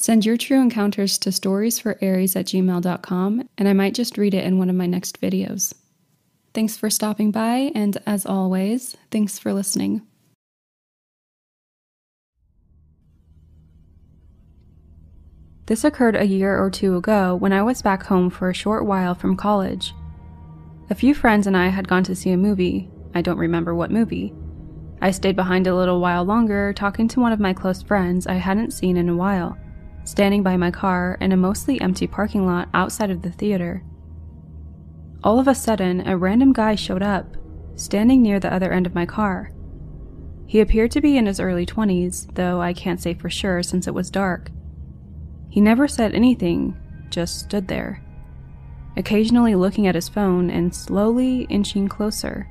Send your true encounters to storiesforaries at gmail.com, and I might just read it in one of my next videos. Thanks for stopping by, and as always, thanks for listening. This occurred a year or two ago when I was back home for a short while from college. A few friends and I had gone to see a movie. I don't remember what movie. I stayed behind a little while longer, talking to one of my close friends I hadn't seen in a while, standing by my car in a mostly empty parking lot outside of the theater. All of a sudden, a random guy showed up, standing near the other end of my car. He appeared to be in his early 20s, though I can't say for sure since it was dark. He never said anything, just stood there, occasionally looking at his phone and slowly inching closer.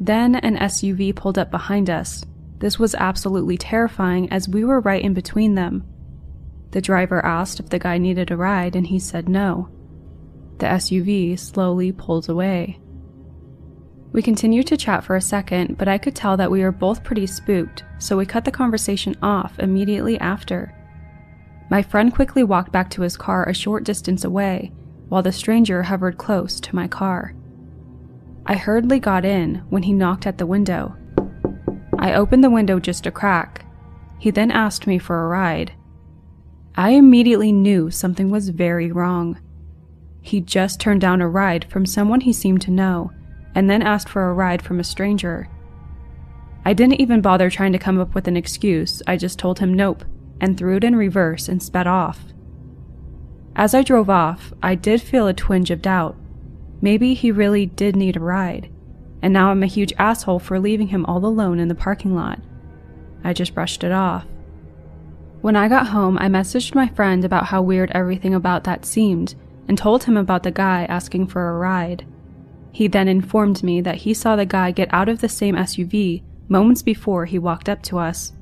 Then an SUV pulled up behind us. This was absolutely terrifying as we were right in between them. The driver asked if the guy needed a ride, and he said no. The SUV slowly pulled away. We continued to chat for a second, but I could tell that we were both pretty spooked, so we cut the conversation off immediately after. My friend quickly walked back to his car a short distance away, while the stranger hovered close to my car. I hurriedly got in when he knocked at the window. I opened the window just a crack. He then asked me for a ride. I immediately knew something was very wrong. He just turned down a ride from someone he seemed to know, and then asked for a ride from a stranger. I didn't even bother trying to come up with an excuse, I just told him nope and threw it in reverse and sped off. As I drove off, I did feel a twinge of doubt. Maybe he really did need a ride, and now I'm a huge asshole for leaving him all alone in the parking lot. I just brushed it off. When I got home, I messaged my friend about how weird everything about that seemed and told him about the guy asking for a ride. He then informed me that he saw the guy get out of the same SUV moments before he walked up to us.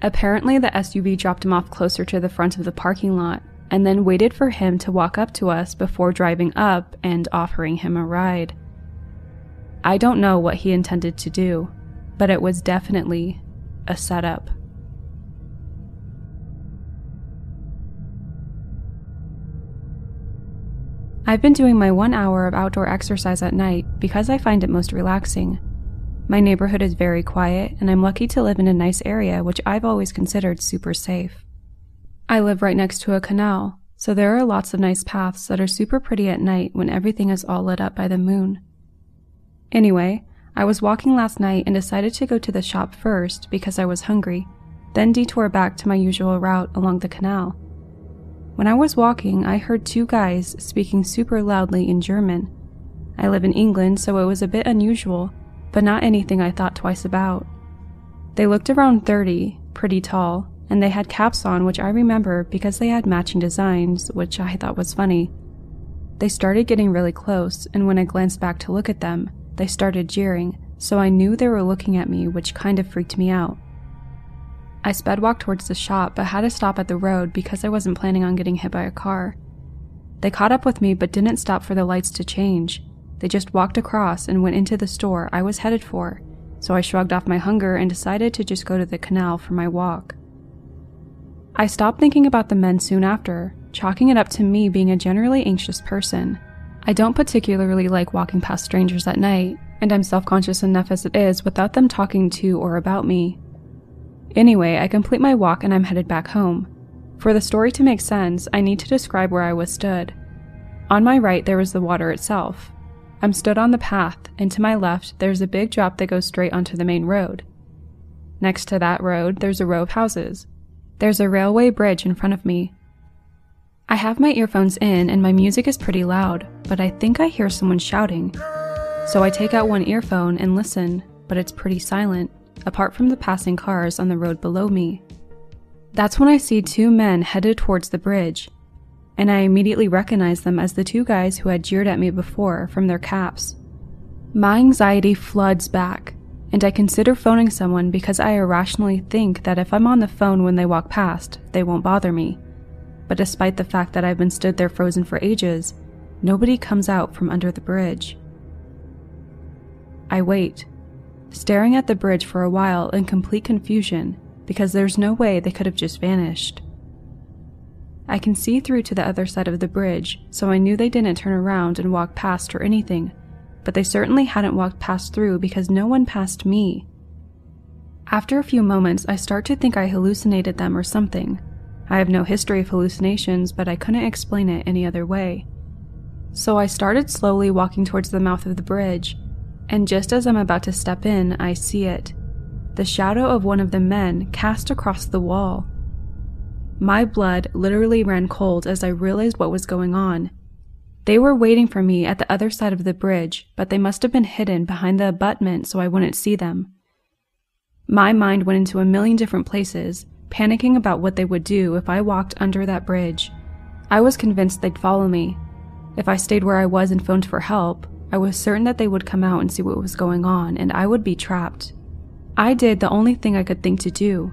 Apparently, the SUV dropped him off closer to the front of the parking lot and then waited for him to walk up to us before driving up and offering him a ride. I don't know what he intended to do, but it was definitely a setup. I've been doing my one hour of outdoor exercise at night because I find it most relaxing. My neighborhood is very quiet, and I'm lucky to live in a nice area which I've always considered super safe. I live right next to a canal, so there are lots of nice paths that are super pretty at night when everything is all lit up by the moon. Anyway, I was walking last night and decided to go to the shop first because I was hungry, then detour back to my usual route along the canal. When I was walking, I heard two guys speaking super loudly in German. I live in England, so it was a bit unusual, but not anything I thought twice about. They looked around 30, pretty tall, and they had caps on, which I remember because they had matching designs, which I thought was funny. They started getting really close, and when I glanced back to look at them, they started jeering, so I knew they were looking at me, which kind of freaked me out. I sped walk towards the shop, but had to stop at the road because I wasn't planning on getting hit by a car. They caught up with me but didn't stop for the lights to change, they just walked across and went into the store I was headed for, so I shrugged off my hunger and decided to just go to the canal for my walk. I stopped thinking about the men soon after, chalking it up to me being a generally anxious person. I don't particularly like walking past strangers at night, and I'm self conscious enough as it is without them talking to or about me. Anyway, I complete my walk and I'm headed back home. For the story to make sense, I need to describe where I was stood. On my right, there was the water itself, I'm stood on the path, and to my left, there's a big drop that goes straight onto the main road. Next to that road, there's a row of houses. There's a railway bridge in front of me. I have my earphones in, and my music is pretty loud, but I think I hear someone shouting. So I take out one earphone and listen, but it's pretty silent, apart from the passing cars on the road below me. That's when I see two men headed towards the bridge, and I immediately recognize them as the two guys who had jeered at me before from their caps. My anxiety floods back, and I consider phoning someone because I irrationally think that if I'm on the phone when they walk past, they won't bother me. But despite the fact that I've been stood there frozen for ages, nobody comes out from under the bridge. I wait, staring at the bridge for a while in complete confusion because there's no way they could have just vanished. I can see through to the other side of the bridge, so I knew they didn't turn around and walk past or anything, but they certainly hadn't walked past through because no one passed me. After a few moments, I start to think I hallucinated them or something. I have no history of hallucinations, but I couldn't explain it any other way. So I started slowly walking towards the mouth of the bridge, and just as I'm about to step in, I see it the shadow of one of the men cast across the wall. My blood literally ran cold as I realized what was going on. They were waiting for me at the other side of the bridge, but they must have been hidden behind the abutment so I wouldn't see them. My mind went into a million different places, panicking about what they would do if I walked under that bridge. I was convinced they'd follow me. If I stayed where I was and phoned for help, I was certain that they would come out and see what was going on, and I would be trapped. I did the only thing I could think to do.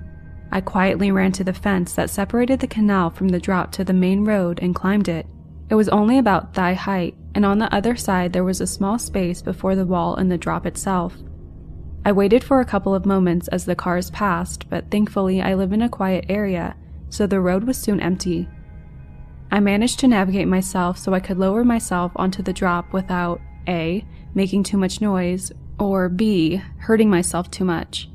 I quietly ran to the fence that separated the canal from the drop to the main road and climbed it. It was only about thigh height, and on the other side there was a small space before the wall and the drop itself. I waited for a couple of moments as the cars passed, but thankfully I live in a quiet area, so the road was soon empty. I managed to navigate myself so I could lower myself onto the drop without A. making too much noise, or B, hurting myself too much.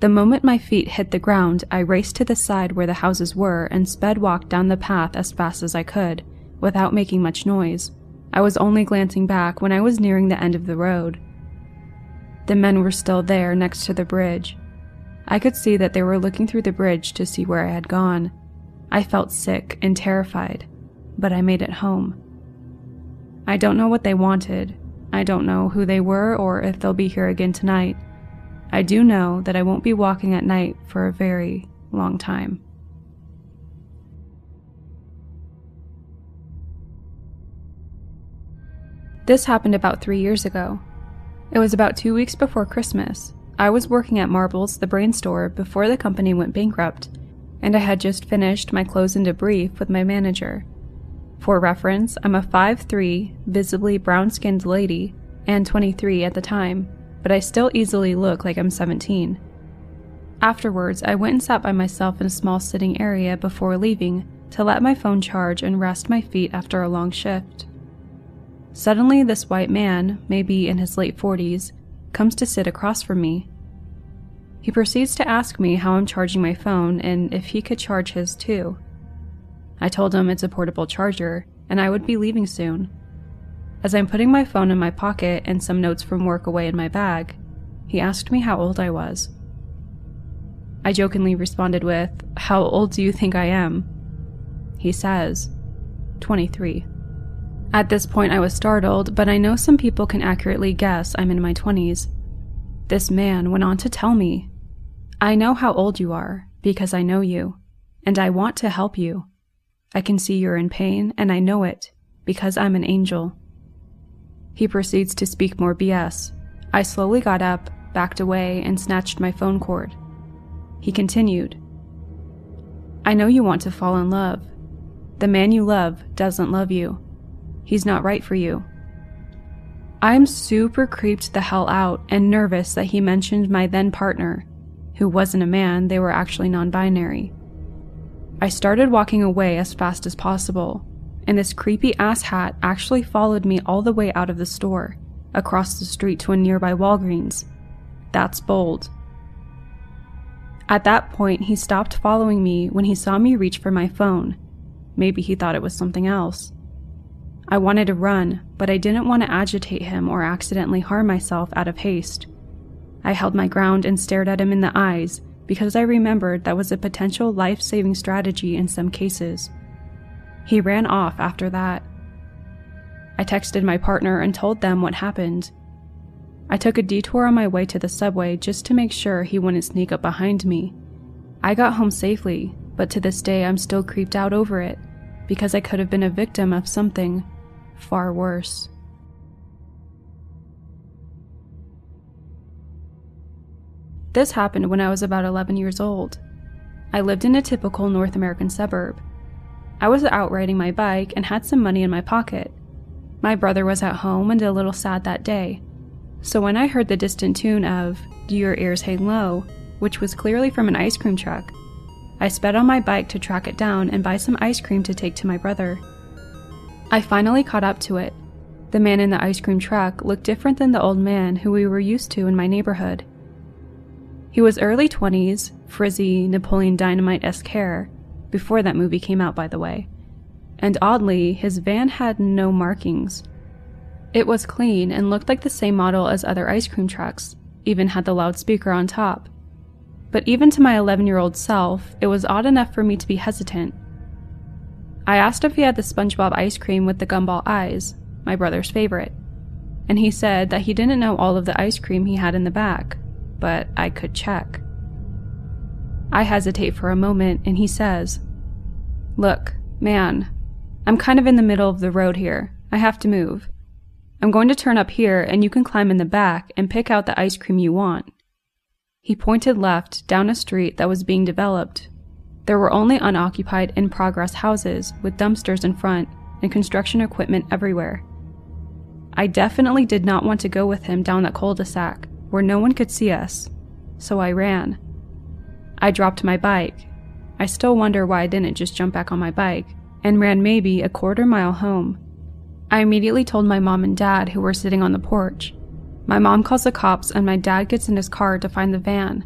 The moment my feet hit the ground, I raced to the side where the houses were and sped walked down the path as fast as I could, without making much noise. I was only glancing back when I was nearing the end of the road. The men were still there next to the bridge. I could see that they were looking through the bridge to see where I had gone. I felt sick and terrified, but I made it home. I don't know what they wanted, I don't know who they were or if they'll be here again tonight. I do know that I won't be walking at night for a very long time. This happened about three years ago. It was about two weeks before Christmas. I was working at Marbles, the brain store, before the company went bankrupt, and I had just finished my close and debrief with my manager. For reference, I'm a 5'3, visibly brown skinned lady, and 23 at the time, but I still easily look like I'm 17. Afterwards, I went and sat by myself in a small sitting area before leaving to let my phone charge and rest my feet after a long shift. Suddenly, this white man, maybe in his late 40s, comes to sit across from me. He proceeds to ask me how I'm charging my phone and if he could charge his too. I told him it's a portable charger and I would be leaving soon. As I'm putting my phone in my pocket and some notes from work away in my bag, he asked me how old I was. I jokingly responded with, How old do you think I am? He says, 23. At this point, I was startled, but I know some people can accurately guess I'm in my 20s. This man went on to tell me, I know how old you are because I know you, and I want to help you. I can see you're in pain, and I know it, because I'm an angel. He proceeds to speak more BS. I slowly got up, backed away, and snatched my phone cord. He continued I know you want to fall in love. The man you love doesn't love you. He's not right for you. I'm super creeped the hell out and nervous that he mentioned my then partner, who wasn't a man, they were actually non binary. I started walking away as fast as possible, and this creepy ass hat actually followed me all the way out of the store, across the street to a nearby Walgreens. That's bold. At that point, he stopped following me when he saw me reach for my phone. Maybe he thought it was something else. I wanted to run, but I didn't want to agitate him or accidentally harm myself out of haste. I held my ground and stared at him in the eyes, because I remembered that was a potential life saving strategy in some cases. He ran off after that. I texted my partner and told them what happened. I took a detour on my way to the subway just to make sure he wouldn't sneak up behind me. I got home safely, but to this day I'm still creeped out over it because I could have been a victim of something far worse. This happened when I was about 11 years old. I lived in a typical North American suburb. I was out riding my bike and had some money in my pocket. My brother was at home and a little sad that day. So when I heard the distant tune of Do Your Ears Hang Low, which was clearly from an ice cream truck, I sped on my bike to track it down and buy some ice cream to take to my brother. I finally caught up to it. The man in the ice cream truck looked different than the old man who we were used to in my neighborhood. He was early 20s, frizzy, Napoleon Dynamite esque hair, before that movie came out, by the way. And oddly, his van had no markings. It was clean and looked like the same model as other ice cream trucks, even had the loudspeaker on top. But even to my 11 year old self, it was odd enough for me to be hesitant. I asked if he had the SpongeBob ice cream with the gumball eyes, my brother's favorite, and he said that he didn't know all of the ice cream he had in the back, but I could check. I hesitate for a moment, and he says, Look, man, I'm kind of in the middle of the road here. I have to move. I'm going to turn up here, and you can climb in the back and pick out the ice cream you want. He pointed left down a street that was being developed. There were only unoccupied in progress houses with dumpsters in front and construction equipment everywhere. I definitely did not want to go with him down that cul de sac where no one could see us, so I ran. I dropped my bike. I still wonder why I didn't just jump back on my bike and ran maybe a quarter mile home. I immediately told my mom and dad who were sitting on the porch. My mom calls the cops, and my dad gets in his car to find the van.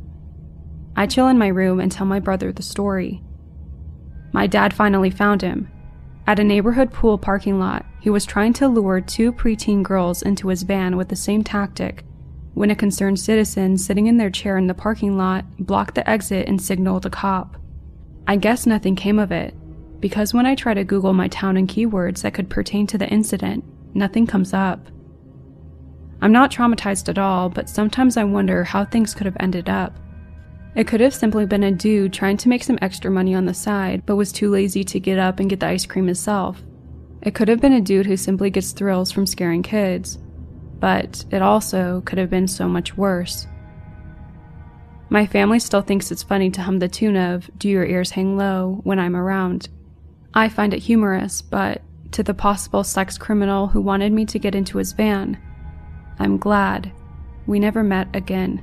I chill in my room and tell my brother the story. My dad finally found him. At a neighborhood pool parking lot, he was trying to lure two preteen girls into his van with the same tactic when a concerned citizen sitting in their chair in the parking lot blocked the exit and signaled a cop. I guess nothing came of it, because when I try to Google my town and keywords that could pertain to the incident, nothing comes up. I'm not traumatized at all, but sometimes I wonder how things could have ended up. It could have simply been a dude trying to make some extra money on the side, but was too lazy to get up and get the ice cream himself. It could have been a dude who simply gets thrills from scaring kids, but it also could have been so much worse. My family still thinks it's funny to hum the tune of Do Your Ears Hang Low when I'm around. I find it humorous, but to the possible sex criminal who wanted me to get into his van, I'm glad we never met again.